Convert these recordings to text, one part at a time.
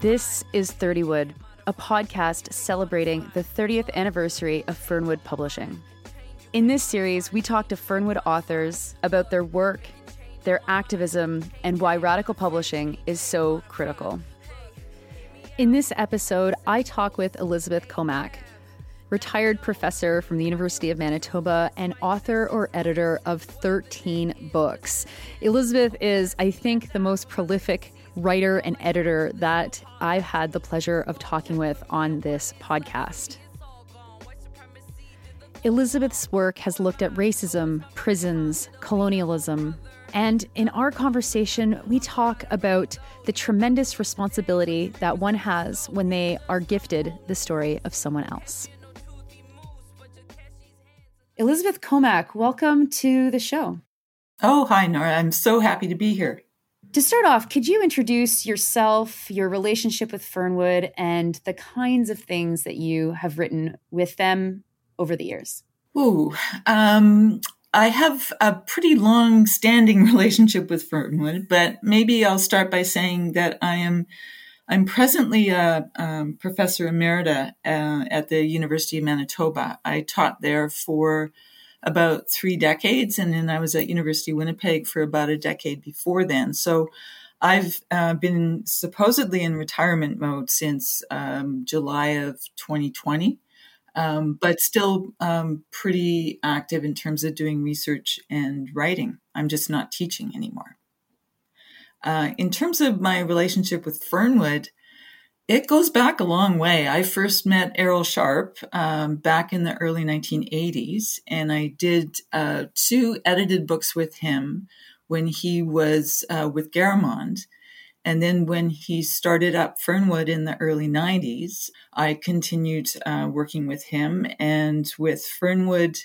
This is 30 Wood, a podcast celebrating the 30th anniversary of Fernwood Publishing. In this series, we talk to Fernwood authors about their work, their activism, and why radical publishing is so critical. In this episode, I talk with Elizabeth Comack, retired professor from the University of Manitoba and author or editor of 13 books. Elizabeth is, I think, the most prolific writer and editor that I've had the pleasure of talking with on this podcast. Elizabeth's work has looked at racism, prisons, colonialism, and in our conversation, we talk about the tremendous responsibility that one has when they are gifted the story of someone else. Elizabeth Comack, welcome to the show. Oh, hi, Nora. I'm so happy to be here. To start off, could you introduce yourself, your relationship with Fernwood, and the kinds of things that you have written with them over the years? Ooh, um, I have a pretty long standing relationship with Fernwood, but maybe I'll start by saying that I am I'm presently a um, professor emerita uh, at the University of Manitoba. I taught there for about three decades, and then I was at University of Winnipeg for about a decade before then. So I've uh, been supposedly in retirement mode since um, July of 2020 um, but still um, pretty active in terms of doing research and writing. I'm just not teaching anymore. Uh, in terms of my relationship with Fernwood, it goes back a long way. I first met Errol Sharp um, back in the early 1980s, and I did uh, two edited books with him when he was uh, with Garamond. And then when he started up Fernwood in the early 90s, I continued uh, working with him. And with Fernwood,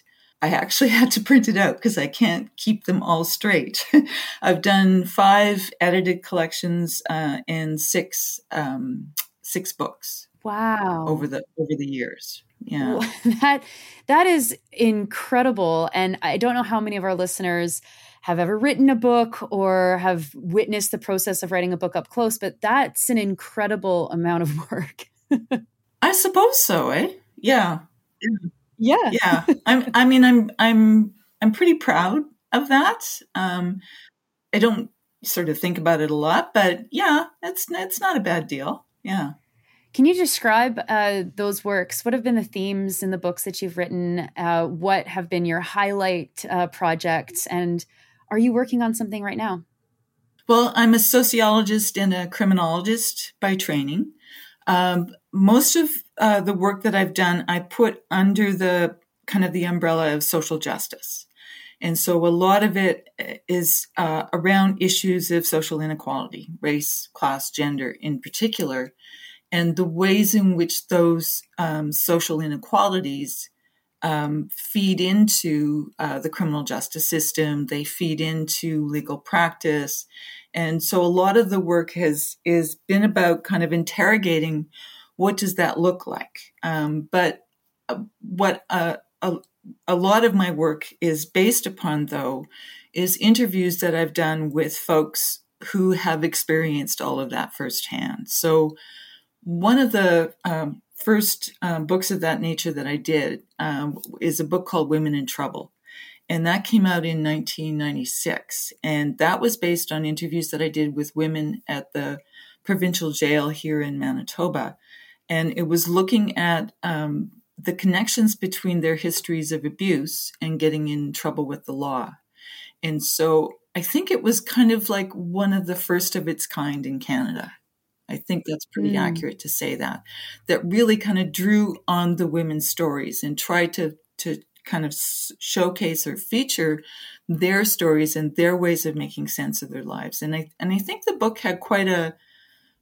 I actually had to print it out because I can't keep them all straight. I've done five edited collections uh, and six um, six books. Wow! Over the over the years, yeah. that that is incredible, and I don't know how many of our listeners have ever written a book or have witnessed the process of writing a book up close, but that's an incredible amount of work. I suppose so, eh? Yeah. Yeah. Yeah. Yeah. I'm I mean I'm I'm I'm pretty proud of that. Um I don't sort of think about it a lot, but yeah, it's it's not a bad deal. Yeah. Can you describe uh, those works? What have been the themes in the books that you've written? Uh, what have been your highlight uh, projects? And are you working on something right now? Well, I'm a sociologist and a criminologist by training. Um, most of uh, the work that I've done, I put under the kind of the umbrella of social justice. And so a lot of it is uh, uh, around issues of social inequality, race, class, gender in particular, and the ways in which those um, social inequalities um, feed into uh, the criminal justice system. They feed into legal practice, and so a lot of the work has is been about kind of interrogating what does that look like. Um, but uh, what uh, a, a lot of my work is based upon, though, is interviews that I've done with folks who have experienced all of that firsthand. So one of the um, first um, books of that nature that I did um, is a book called Women in Trouble. And that came out in 1996. And that was based on interviews that I did with women at the provincial jail here in Manitoba. And it was looking at um, the connections between their histories of abuse and getting in trouble with the law. And so I think it was kind of like one of the first of its kind in Canada. I think that's pretty mm. accurate to say that. That really kind of drew on the women's stories and tried to to kind of showcase or feature their stories and their ways of making sense of their lives. And I and I think the book had quite a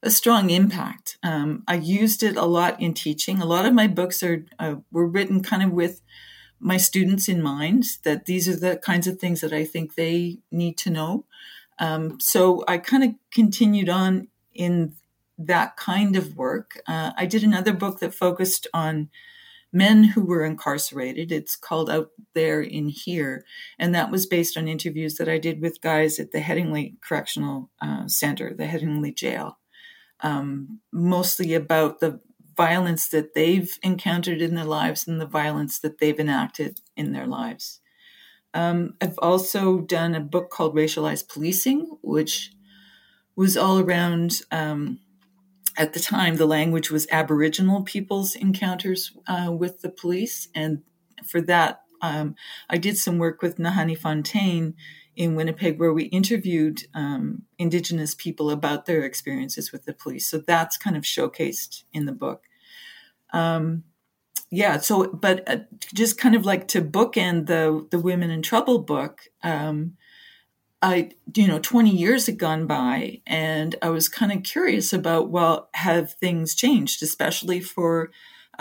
a strong impact. Um, I used it a lot in teaching. A lot of my books are uh, were written kind of with my students in mind. That these are the kinds of things that I think they need to know. Um, so I kind of continued on in that kind of work. Uh, I did another book that focused on men who were incarcerated. It's called Out There in Here. And that was based on interviews that I did with guys at the Headingley Correctional uh, Center, the Headingley Jail, um, mostly about the violence that they've encountered in their lives and the violence that they've enacted in their lives. Um, I've also done a book called Racialized Policing, which was all around um, at the time, the language was Aboriginal people's encounters uh, with the police. And for that, um, I did some work with Nahanni Fontaine in Winnipeg where we interviewed um, Indigenous people about their experiences with the police. So that's kind of showcased in the book. Um, yeah, so, but uh, just kind of like to bookend the, the Women in Trouble book, um, I, you know, 20 years had gone by and I was kind of curious about, well, have things changed, especially for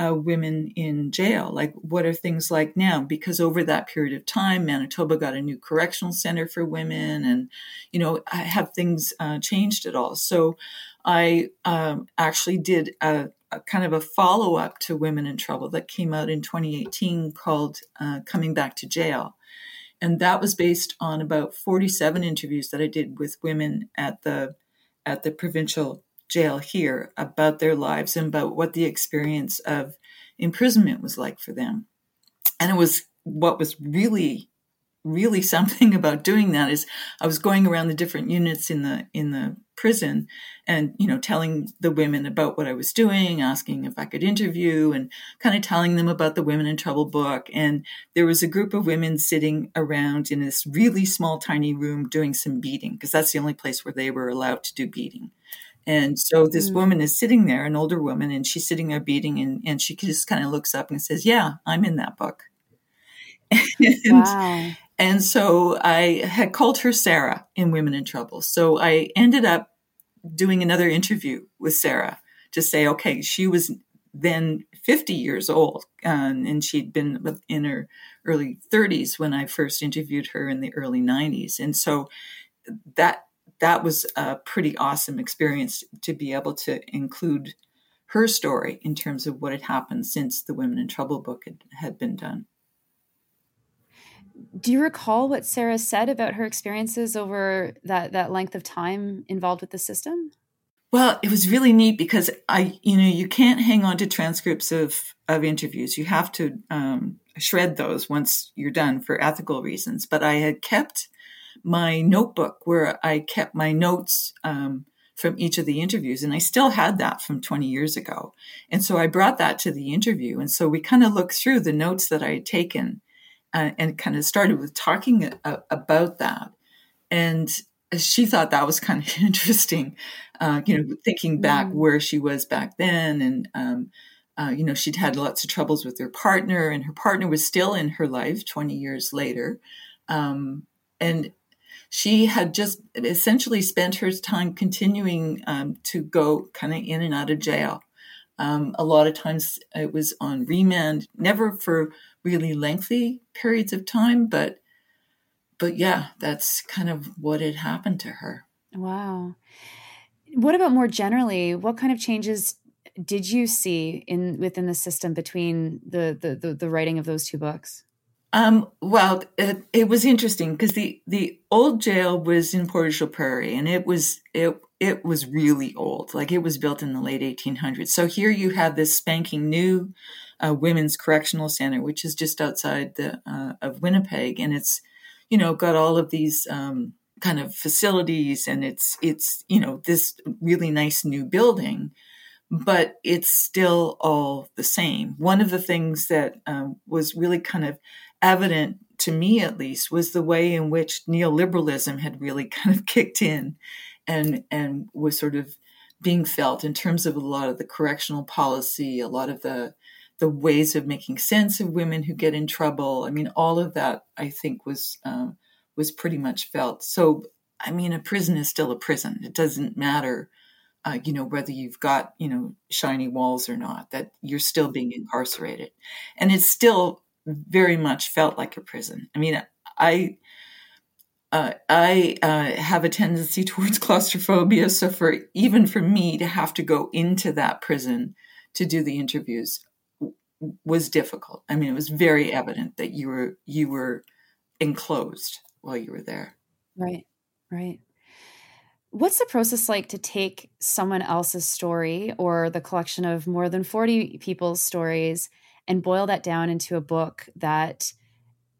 uh, women in jail? Like, what are things like now? Because over that period of time, Manitoba got a new correctional center for women and, you know, have things uh, changed at all? So I um, actually did a, a, kind of a follow up to Women in Trouble that came out in 2018 called uh, Coming Back to Jail and that was based on about 47 interviews that I did with women at the at the provincial jail here about their lives and about what the experience of imprisonment was like for them. And it was what was really really something about doing that is I was going around the different units in the in the prison and you know telling the women about what I was doing, asking if I could interview and kind of telling them about the Women in Trouble book and there was a group of women sitting around in this really small tiny room doing some beading because that's the only place where they were allowed to do beading. And so this mm. woman is sitting there, an older woman, and she's sitting there beading, and, and she just kind of looks up and says, Yeah, I'm in that book. and, wow. And so I had called her Sarah in Women in Trouble. So I ended up doing another interview with Sarah to say, okay, she was then 50 years old um, and she'd been in her early 30s when I first interviewed her in the early 90s. And so that that was a pretty awesome experience to be able to include her story in terms of what had happened since the Women in Trouble book had, had been done do you recall what Sarah said about her experiences over that that length of time involved with the system? Well, it was really neat because I, you know, you can't hang on to transcripts of of interviews. You have to um, shred those once you're done for ethical reasons. But I had kept my notebook where I kept my notes um, from each of the interviews, and I still had that from 20 years ago. And so I brought that to the interview, and so we kind of looked through the notes that I had taken uh, and kind of started with talking a, about that. And she thought that was kind of interesting, uh, you know, thinking back mm. where she was back then. And, um, uh, you know, she'd had lots of troubles with her partner, and her partner was still in her life 20 years later. Um, and she had just essentially spent her time continuing um, to go kind of in and out of jail. Um, a lot of times it was on remand, never for really lengthy periods of time, but but yeah, that's kind of what had happened to her. Wow. What about more generally? What kind of changes did you see in within the system between the the the, the writing of those two books? Um, well, it, it was interesting because the the old jail was in Portage la Prairie, and it was it it was really old. Like it was built in the late 1800s. So here you have this spanking new uh, women's correctional center, which is just outside the uh, of Winnipeg, and it's you know got all of these um, kind of facilities, and it's it's you know this really nice new building, but it's still all the same. One of the things that um, was really kind of evident to me, at least, was the way in which neoliberalism had really kind of kicked in, and and was sort of being felt in terms of a lot of the correctional policy, a lot of the the ways of making sense of women who get in trouble. I mean, all of that I think was um, was pretty much felt. So, I mean, a prison is still a prison. It doesn't matter, uh, you know, whether you've got you know shiny walls or not. That you're still being incarcerated, and it's still very much felt like a prison. I mean, I. Uh, I uh, have a tendency towards claustrophobia, so for even for me to have to go into that prison to do the interviews was difficult. I mean, it was very evident that you were you were enclosed while you were there. Right. Right. What's the process like to take someone else's story or the collection of more than 40 people's stories and boil that down into a book that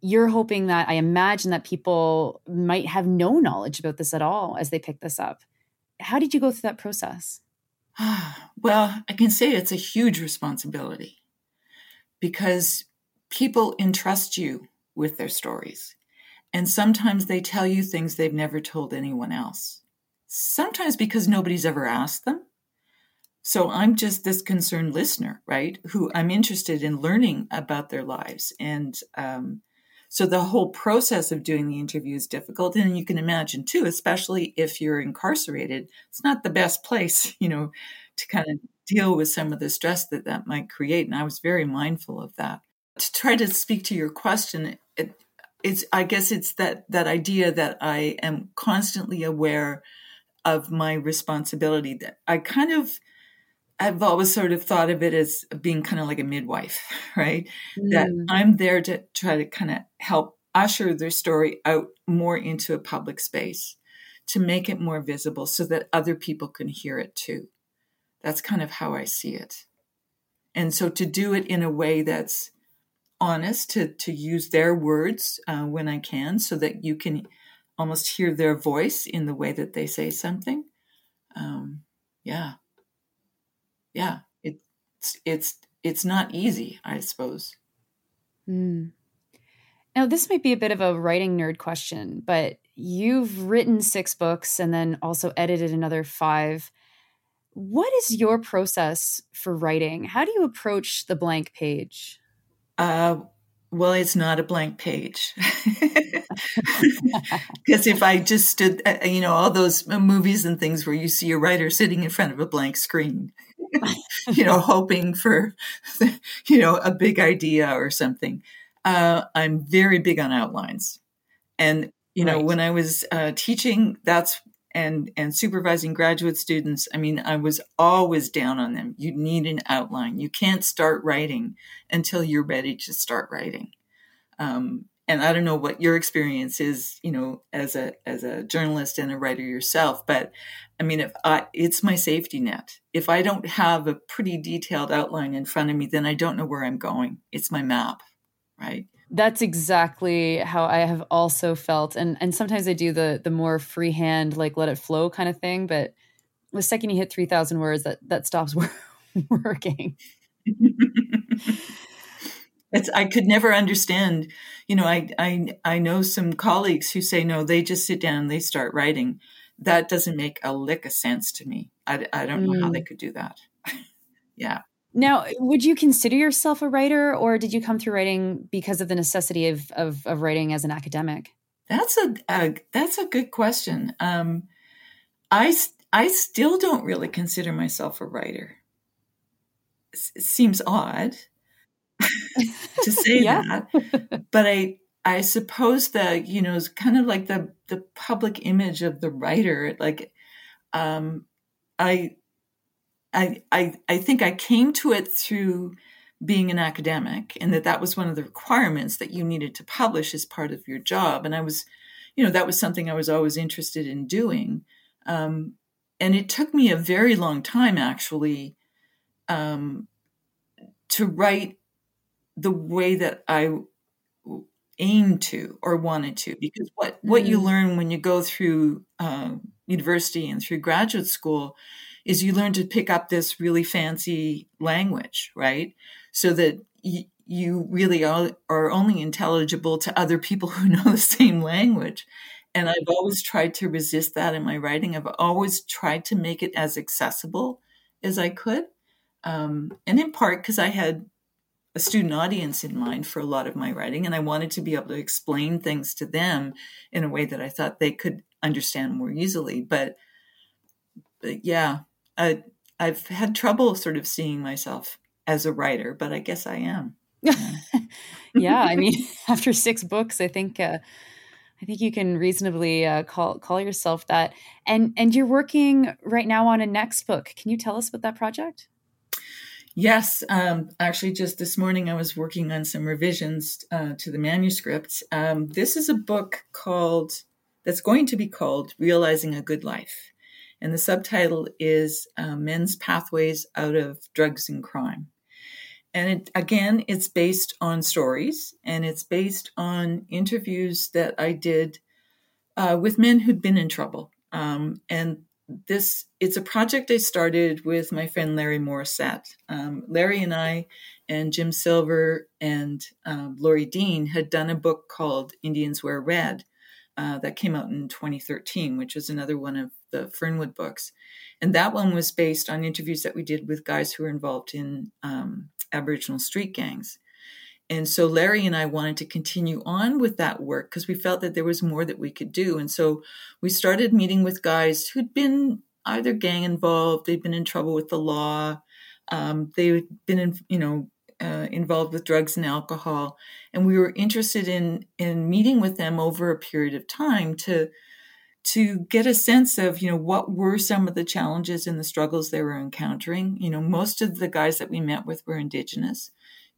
you're hoping that I imagine that people might have no knowledge about this at all as they pick this up. How did you go through that process? well, I can say it's a huge responsibility because people entrust you with their stories. And sometimes they tell you things they've never told anyone else. Sometimes because nobody's ever asked them. So I'm just this concerned listener, right? Who I'm interested in learning about their lives. And um, so the whole process of doing the interview is difficult. And you can imagine too, especially if you're incarcerated, it's not the best place, you know, to kind of deal with some of the stress that that might create. And I was very mindful of that. To try to speak to your question, it, it's I guess it's that that idea that I am constantly aware of my responsibility. That I kind of I've always sort of thought of it as being kind of like a midwife, right? Mm. That I'm there to try to kind of help usher their story out more into a public space to make it more visible so that other people can hear it too. That's kind of how I see it. And so to do it in a way that's honest, to, to use their words uh, when I can, so that you can almost hear their voice in the way that they say something. Um, yeah. Yeah. It's, it's, it's not easy, I suppose. Mm. Now, this might be a bit of a writing nerd question, but you've written six books and then also edited another five. What is your process for writing? How do you approach the blank page? Uh, well, it's not a blank page. Because if I just stood, uh, you know, all those movies and things where you see a writer sitting in front of a blank screen, you know, hoping for, you know, a big idea or something. Uh, I'm very big on outlines. And, you know, right. when I was uh, teaching, that's and and supervising graduate students i mean i was always down on them you need an outline you can't start writing until you're ready to start writing um, and i don't know what your experience is you know as a as a journalist and a writer yourself but i mean if i it's my safety net if i don't have a pretty detailed outline in front of me then i don't know where i'm going it's my map right that's exactly how I have also felt. And and sometimes I do the the more freehand, like let it flow kind of thing. But the second you hit three thousand words, that that stops working. it's I could never understand. You know, I I I know some colleagues who say no, they just sit down and they start writing. That doesn't make a lick of sense to me. I I don't know how they mm. could do that. yeah. Now, would you consider yourself a writer, or did you come through writing because of the necessity of of, of writing as an academic? That's a, a that's a good question. Um, I I still don't really consider myself a writer. It seems odd to say that, but I I suppose that you know it's kind of like the the public image of the writer. Like, um, I I, I, I think I came to it through being an academic and that that was one of the requirements that you needed to publish as part of your job. And I was, you know, that was something I was always interested in doing. Um, and it took me a very long time actually um, to write the way that I aimed to or wanted to because what what you mm. learn when you go through uh, university and through graduate school is you learn to pick up this really fancy language, right? So that y- you really are, are only intelligible to other people who know the same language. And I've always tried to resist that in my writing. I've always tried to make it as accessible as I could. Um, and in part because I had a student audience in mind for a lot of my writing, and I wanted to be able to explain things to them in a way that I thought they could understand more easily. But, but yeah, I, I've had trouble sort of seeing myself as a writer, but I guess I am. Yeah, yeah I mean, after six books, I think uh, I think you can reasonably uh, call call yourself that. And and you're working right now on a next book. Can you tell us about that project? Yes, um, actually, just this morning I was working on some revisions uh, to the manuscript. Um, this is a book called that's going to be called "Realizing a Good Life," and the subtitle is uh, "Men's Pathways Out of Drugs and Crime." And it, again, it's based on stories, and it's based on interviews that I did uh, with men who'd been in trouble. Um, and this it's a project I started with my friend Larry Morrissette. Um, Larry and I and Jim Silver and um, Laurie Deane had done a book called Indians Wear Red uh, that came out in 2013, which was another one of the Fernwood books. And that one was based on interviews that we did with guys who were involved in um, Aboriginal street gangs. And so Larry and I wanted to continue on with that work because we felt that there was more that we could do. And so we started meeting with guys who'd been either gang involved, they'd been in trouble with the law, um, they'd been, in, you know, uh, involved with drugs and alcohol, and we were interested in in meeting with them over a period of time to to get a sense of you know what were some of the challenges and the struggles they were encountering. You know, most of the guys that we met with were indigenous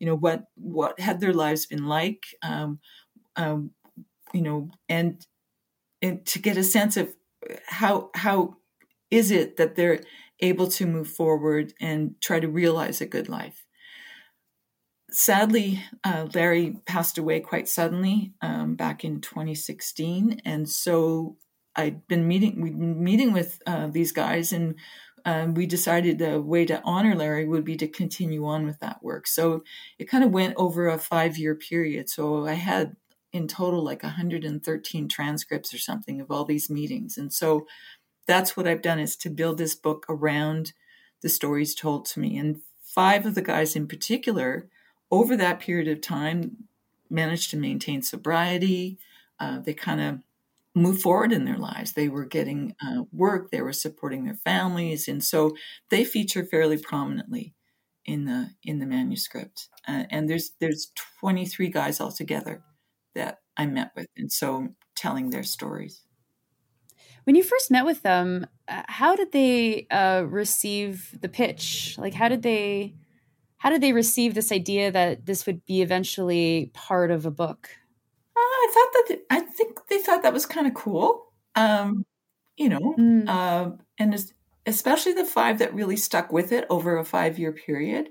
you know what what had their lives been like? Um, um, you know and, and to get a sense of how how is it that they're able to move forward and try to realize a good life? Sadly uh, larry passed away quite suddenly um, back in 2016 and so i'd been meeting we'd been meeting with uh, these guys and um, we decided the way to honor Larry would be to continue on with that work. So it kind of went over a five year period. So I had in total like 113 transcripts or something of all these meetings. And so that's what I've done is to build this book around the stories told to me. And five of the guys in particular, over that period of time, managed to maintain sobriety. Uh, they kind of move forward in their lives. They were getting uh, work, they were supporting their families, and so they feature fairly prominently in the in the manuscript. Uh, and there's there's 23 guys altogether that I met with, and so telling their stories. When you first met with them, uh, how did they uh, receive the pitch? Like, how did they how did they receive this idea that this would be eventually part of a book? I thought that I think they thought that was kind of cool. Um, you know, mm. uh, and especially the five that really stuck with it over a five year period.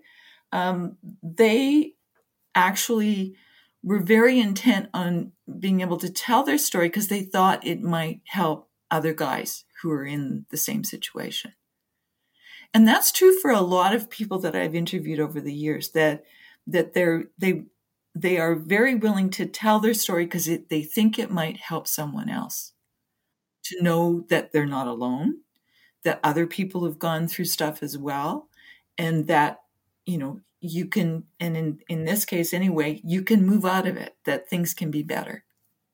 Um, they actually were very intent on being able to tell their story because they thought it might help other guys who are in the same situation. And that's true for a lot of people that I've interviewed over the years that that they're they they are very willing to tell their story because they think it might help someone else to know that they're not alone, that other people have gone through stuff as well, and that, you know, you can, and in, in this case anyway, you can move out of it, that things can be better.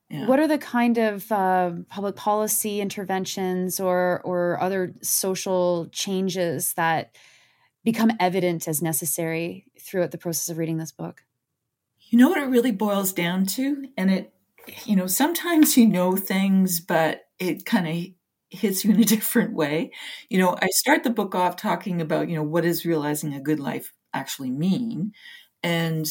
Yeah. What are the kind of uh, public policy interventions or or other social changes that become evident as necessary throughout the process of reading this book? You know what it really boils down to? And it, you know, sometimes you know things, but it kind of hits you in a different way. You know, I start the book off talking about, you know, what does realizing a good life actually mean? And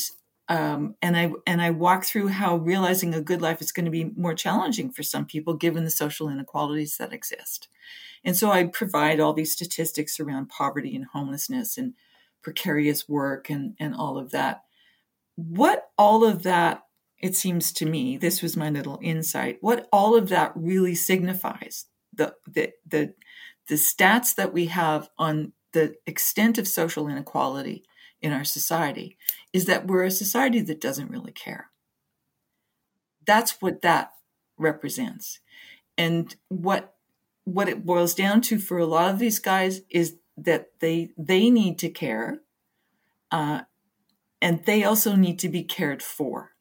um, and I and I walk through how realizing a good life is going to be more challenging for some people given the social inequalities that exist. And so I provide all these statistics around poverty and homelessness and precarious work and and all of that what all of that, it seems to me, this was my little insight, what all of that really signifies, the, the, the, the stats that we have on the extent of social inequality in our society is that we're a society that doesn't really care. That's what that represents. And what what it boils down to for a lot of these guys is that they they need to care uh, and they also need to be cared for.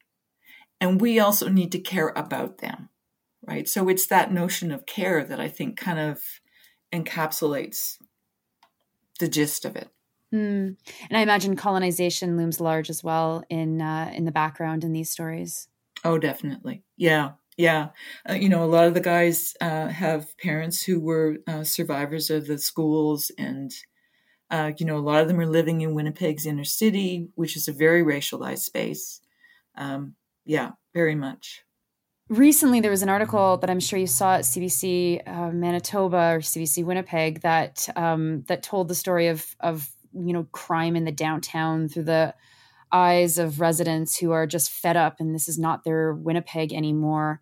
And we also need to care about them, right? So it's that notion of care that I think kind of encapsulates the gist of it. Mm. And I imagine colonization looms large as well in uh, in the background in these stories. Oh, definitely. Yeah, yeah. Uh, you know, a lot of the guys uh, have parents who were uh, survivors of the schools and Uh, you know, a lot of them are living in Winnipeg's inner city, which is a very racialized space. Um, yeah, very much. Recently, there was an article that I'm sure you saw at CBC uh, Manitoba or CBC Winnipeg that um, that told the story of of you know crime in the downtown through the eyes of residents who are just fed up and this is not their Winnipeg anymore.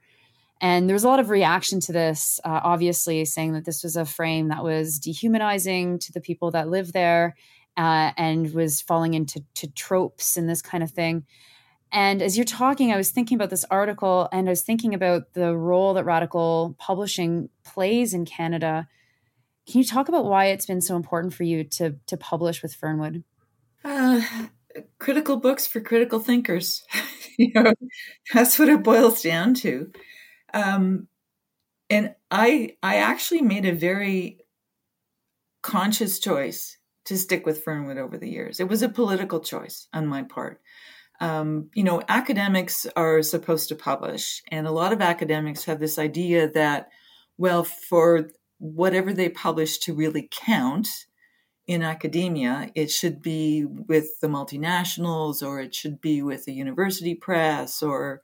And there was a lot of reaction to this, uh, obviously, saying that this was a frame that was dehumanizing to the people that live there uh, and was falling into tropes and this kind of thing. And as you're talking, I was thinking about this article and I was thinking about the role that radical publishing plays in Canada. Can you talk about why it's been so important for you to to publish with Fernwood? Uh, critical books for critical thinkers. you know, that's what it boils down to. Um, and I I actually made a very conscious choice to stick with Fernwood over the years. It was a political choice on my part. Um, you know, academics are supposed to publish, and a lot of academics have this idea that, well, for whatever they publish to really count, in academia, it should be with the multinationals or it should be with the university press or,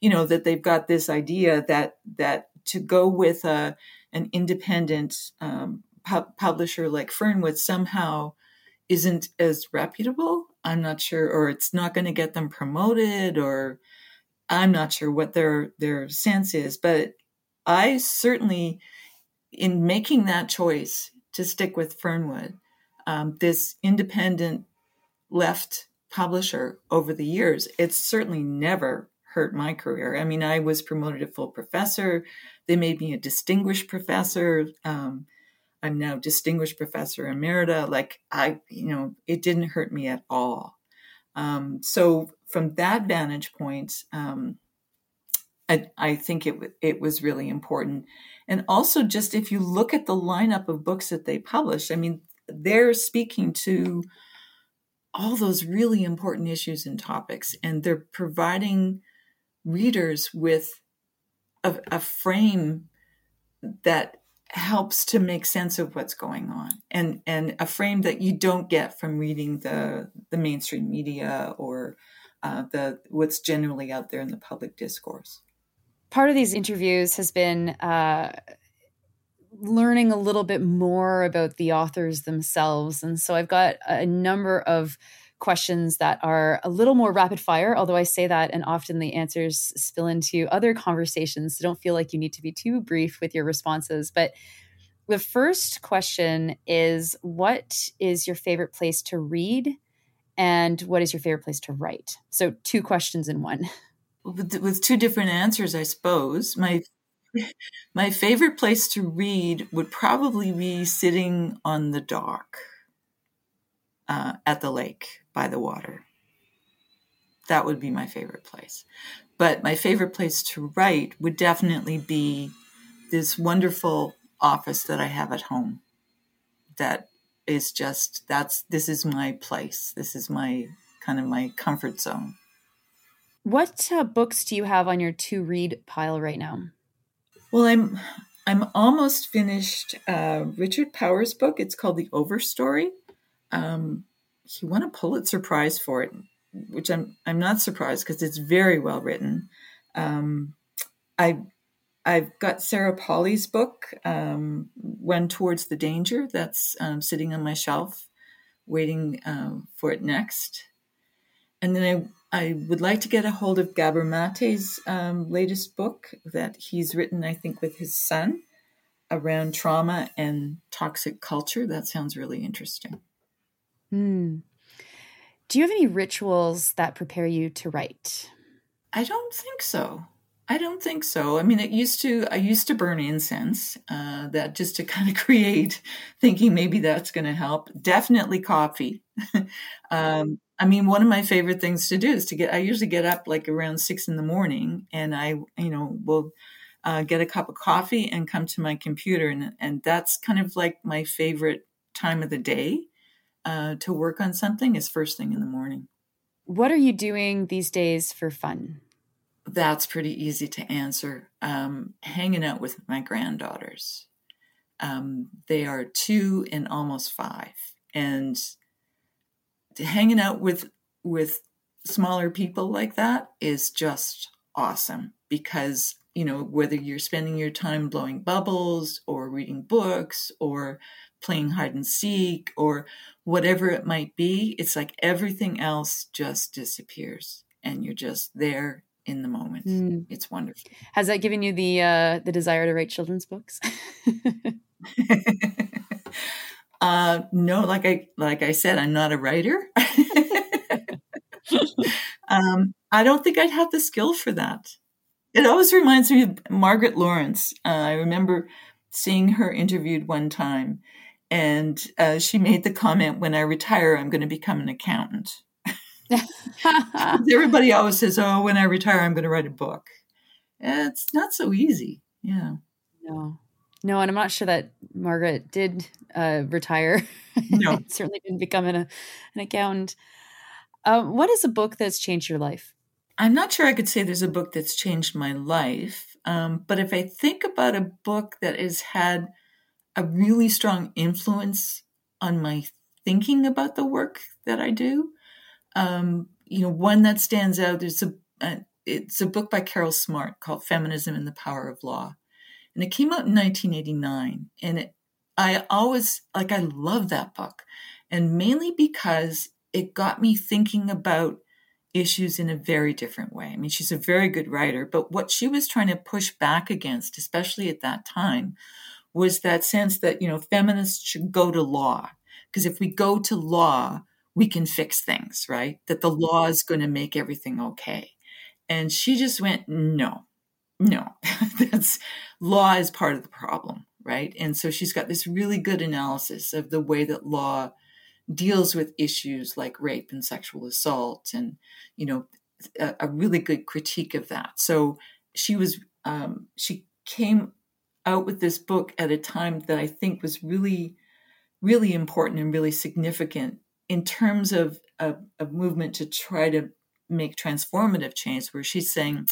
you know, that they've got this idea that that to go with a an independent um, pu- publisher like Fernwood somehow isn't as reputable. I'm not sure, or it's not going to get them promoted, or I'm not sure what their their sense is. But I certainly, in making that choice to stick with Fernwood, um, this independent left publisher over the years, it's certainly never hurt my career. I mean, I was promoted to full professor. They made me a distinguished professor. Um, I'm now distinguished professor emerita. Like I, you know, it didn't hurt me at all. Um, so from that vantage point, um, I, I, think it it was really important. And also, just if you look at the lineup of books that they published, I mean, they're speaking to all those really important issues and topics, and they're providing readers with a, a frame that helps to make sense of what's going on and and a frame that you don't get from reading the the mainstream media or uh, the what's generally out there in the public discourse part of these interviews has been uh, learning a little bit more about the authors themselves. And so I've got a number of questions that are a little more rapid fire, although I say that and often the answers spill into other conversations. So don't feel like you need to be too brief with your responses. But the first question is What is your favorite place to read? And what is your favorite place to write? So, two questions in one. With, with two different answers, I suppose. My my favorite place to read would probably be sitting on the dock uh, at the lake by the water. That would be my favorite place. But my favorite place to write would definitely be this wonderful office that I have at home. That is just, that's, this is my place. This is my kind of my comfort zone. What uh, books do you have on your to read pile right now? Well, I'm I'm almost finished uh, Richard Powers' book. It's called The Overstory. Um, he won a Pulitzer Prize for it, which I'm I'm not surprised because it's very well written. Um, I I've got Sarah Polley's book, um, When Towards the Danger, that's um, sitting on my shelf, waiting uh, for it next. And then I I would like to get a hold of Gabor Mate's um, latest book that he's written, I think, with his son around trauma and toxic culture. That sounds really interesting. Hmm. Do you have any rituals that prepare you to write? I don't think so. I don't think so. I mean, it used to. I used to burn incense. Uh, that just to kind of create, thinking maybe that's going to help. Definitely coffee. um, I mean, one of my favorite things to do is to get, I usually get up like around six in the morning and I, you know, will uh, get a cup of coffee and come to my computer. And, and that's kind of like my favorite time of the day uh, to work on something is first thing in the morning. What are you doing these days for fun? That's pretty easy to answer. Um, hanging out with my granddaughters. Um, they are two and almost five and hanging out with with smaller people like that is just awesome because you know whether you're spending your time blowing bubbles or reading books or playing hide and seek or whatever it might be it's like everything else just disappears and you're just there in the moment. Mm. it's wonderful. Has that given you the uh the desire to write children's books? Uh no like i like i said i'm not a writer. Um i don't think i'd have the skill for that. It always reminds me of margaret Laurence. uh, i remember seeing her interviewed one time and uh, she made the comment when i retire i'm going to become an accountant. Everybody always says oh when i retire i'm going to write a book. It's not so easy yeah. No. No and i'm not sure that margaret did uh, retire. No. Certainly didn't become an, an accountant. Um, what is a book that's changed your life? I'm not sure i could say there's a book that's changed my life um, but if i think about a book that has had a really strong influence on my thinking about the work that I do. Um, you know, one that stands out is a, it's a book by Carol Smart called Feminism and the Power of Law, and it came out in 1989. And it, I always like I love that book, and mainly because it got me thinking about issues in a very different way. I mean, she's a very good writer, but what she was trying to push back against, especially at that time, was that sense that, you know, feminists should go to law. Because if we go to law, we can fix things, right? That the law is going to make everything okay. And she just went, no, no, that's law is part of the problem, right? And so she's got this really good analysis of the way that law deals with issues like rape and sexual assault and, you know, a, a really good critique of that. So she was, um, she came out with this book at a time that I think was really, really important and really significant in terms of a, a movement to try to make transformative change, where she's saying,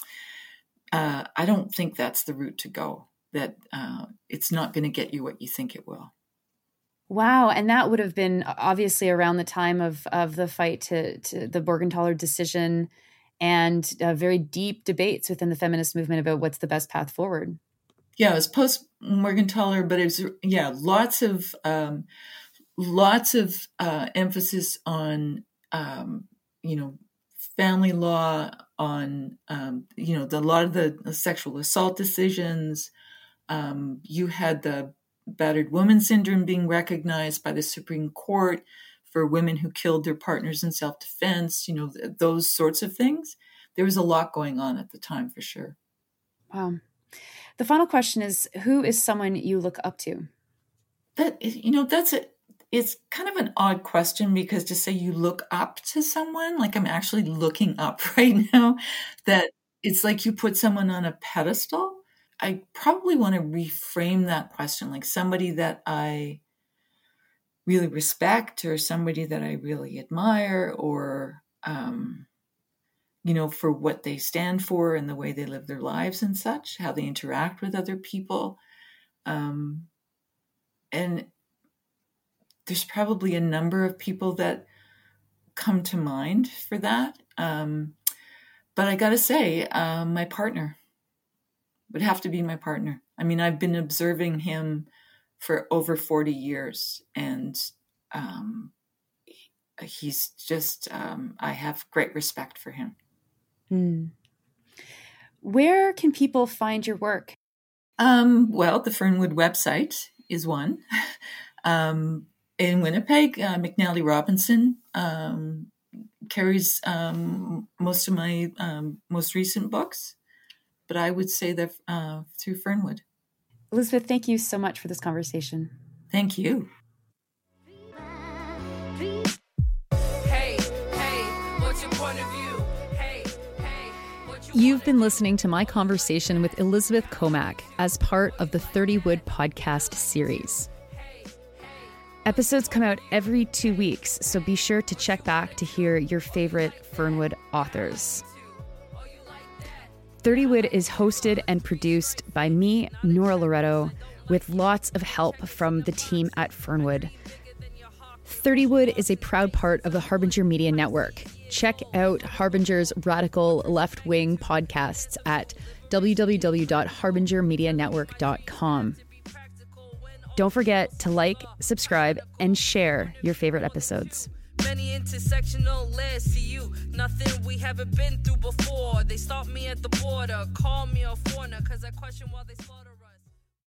uh, I don't think that's the route to go, that uh, it's not going to get you what you think it will. Wow, and that would have been obviously around the time of of the fight to to the Morgentaler decision, and uh, very deep debates within the feminist movement about what's the best path forward yeah, it was post Morgentaler, but it was yeah, lots of um, lots of uh, emphasis on um, you know family law, on um, you know the, a lot of the, the sexual assault decisions. Um, you had the battered woman syndrome being recognized by the Supreme Court for women who killed their partners in self defense. You know th- those sorts of things. There was a lot going on at the time for sure. Wow. The final question is Who is someone you look up to? That, you know, that's it. It's kind of an odd question because to say you look up to someone, like I'm actually looking up right now, that it's like you put someone on a pedestal. I probably want to reframe that question like somebody that I really respect or somebody that I really admire or um, you know, for what they stand for and the way they live their lives and such, how they interact with other people. Um, and there's probably a number of people that come to mind for that. Um, but I got to say, uh, my partner would have to be my partner. I mean, I've been observing him for over 40 years, and um, he's just, um, I have great respect for him. Mm. Where can people find your work? Um, well, the Fernwood website is one. um, in Winnipeg, uh, McNally Robinson um, carries um, most of my um, most recent books, but I would say that uh, through Fernwood. Elizabeth, thank you so much for this conversation. Thank you. You've been listening to my conversation with Elizabeth Comack as part of the 30 Wood podcast series. Episodes come out every two weeks, so be sure to check back to hear your favorite Fernwood authors. 30 Wood is hosted and produced by me, Nora Loreto, with lots of help from the team at Fernwood. 30wood is a proud part of the Harbinger Media Network. Check out Harbinger's radical left wing podcasts at www.harbingermedianetwork.com. Don't forget to like, subscribe, and share your favorite episodes. Many intersectional layers to you, nothing we haven't been through before. They stop me at the border, call me a foreigner, cause I question they.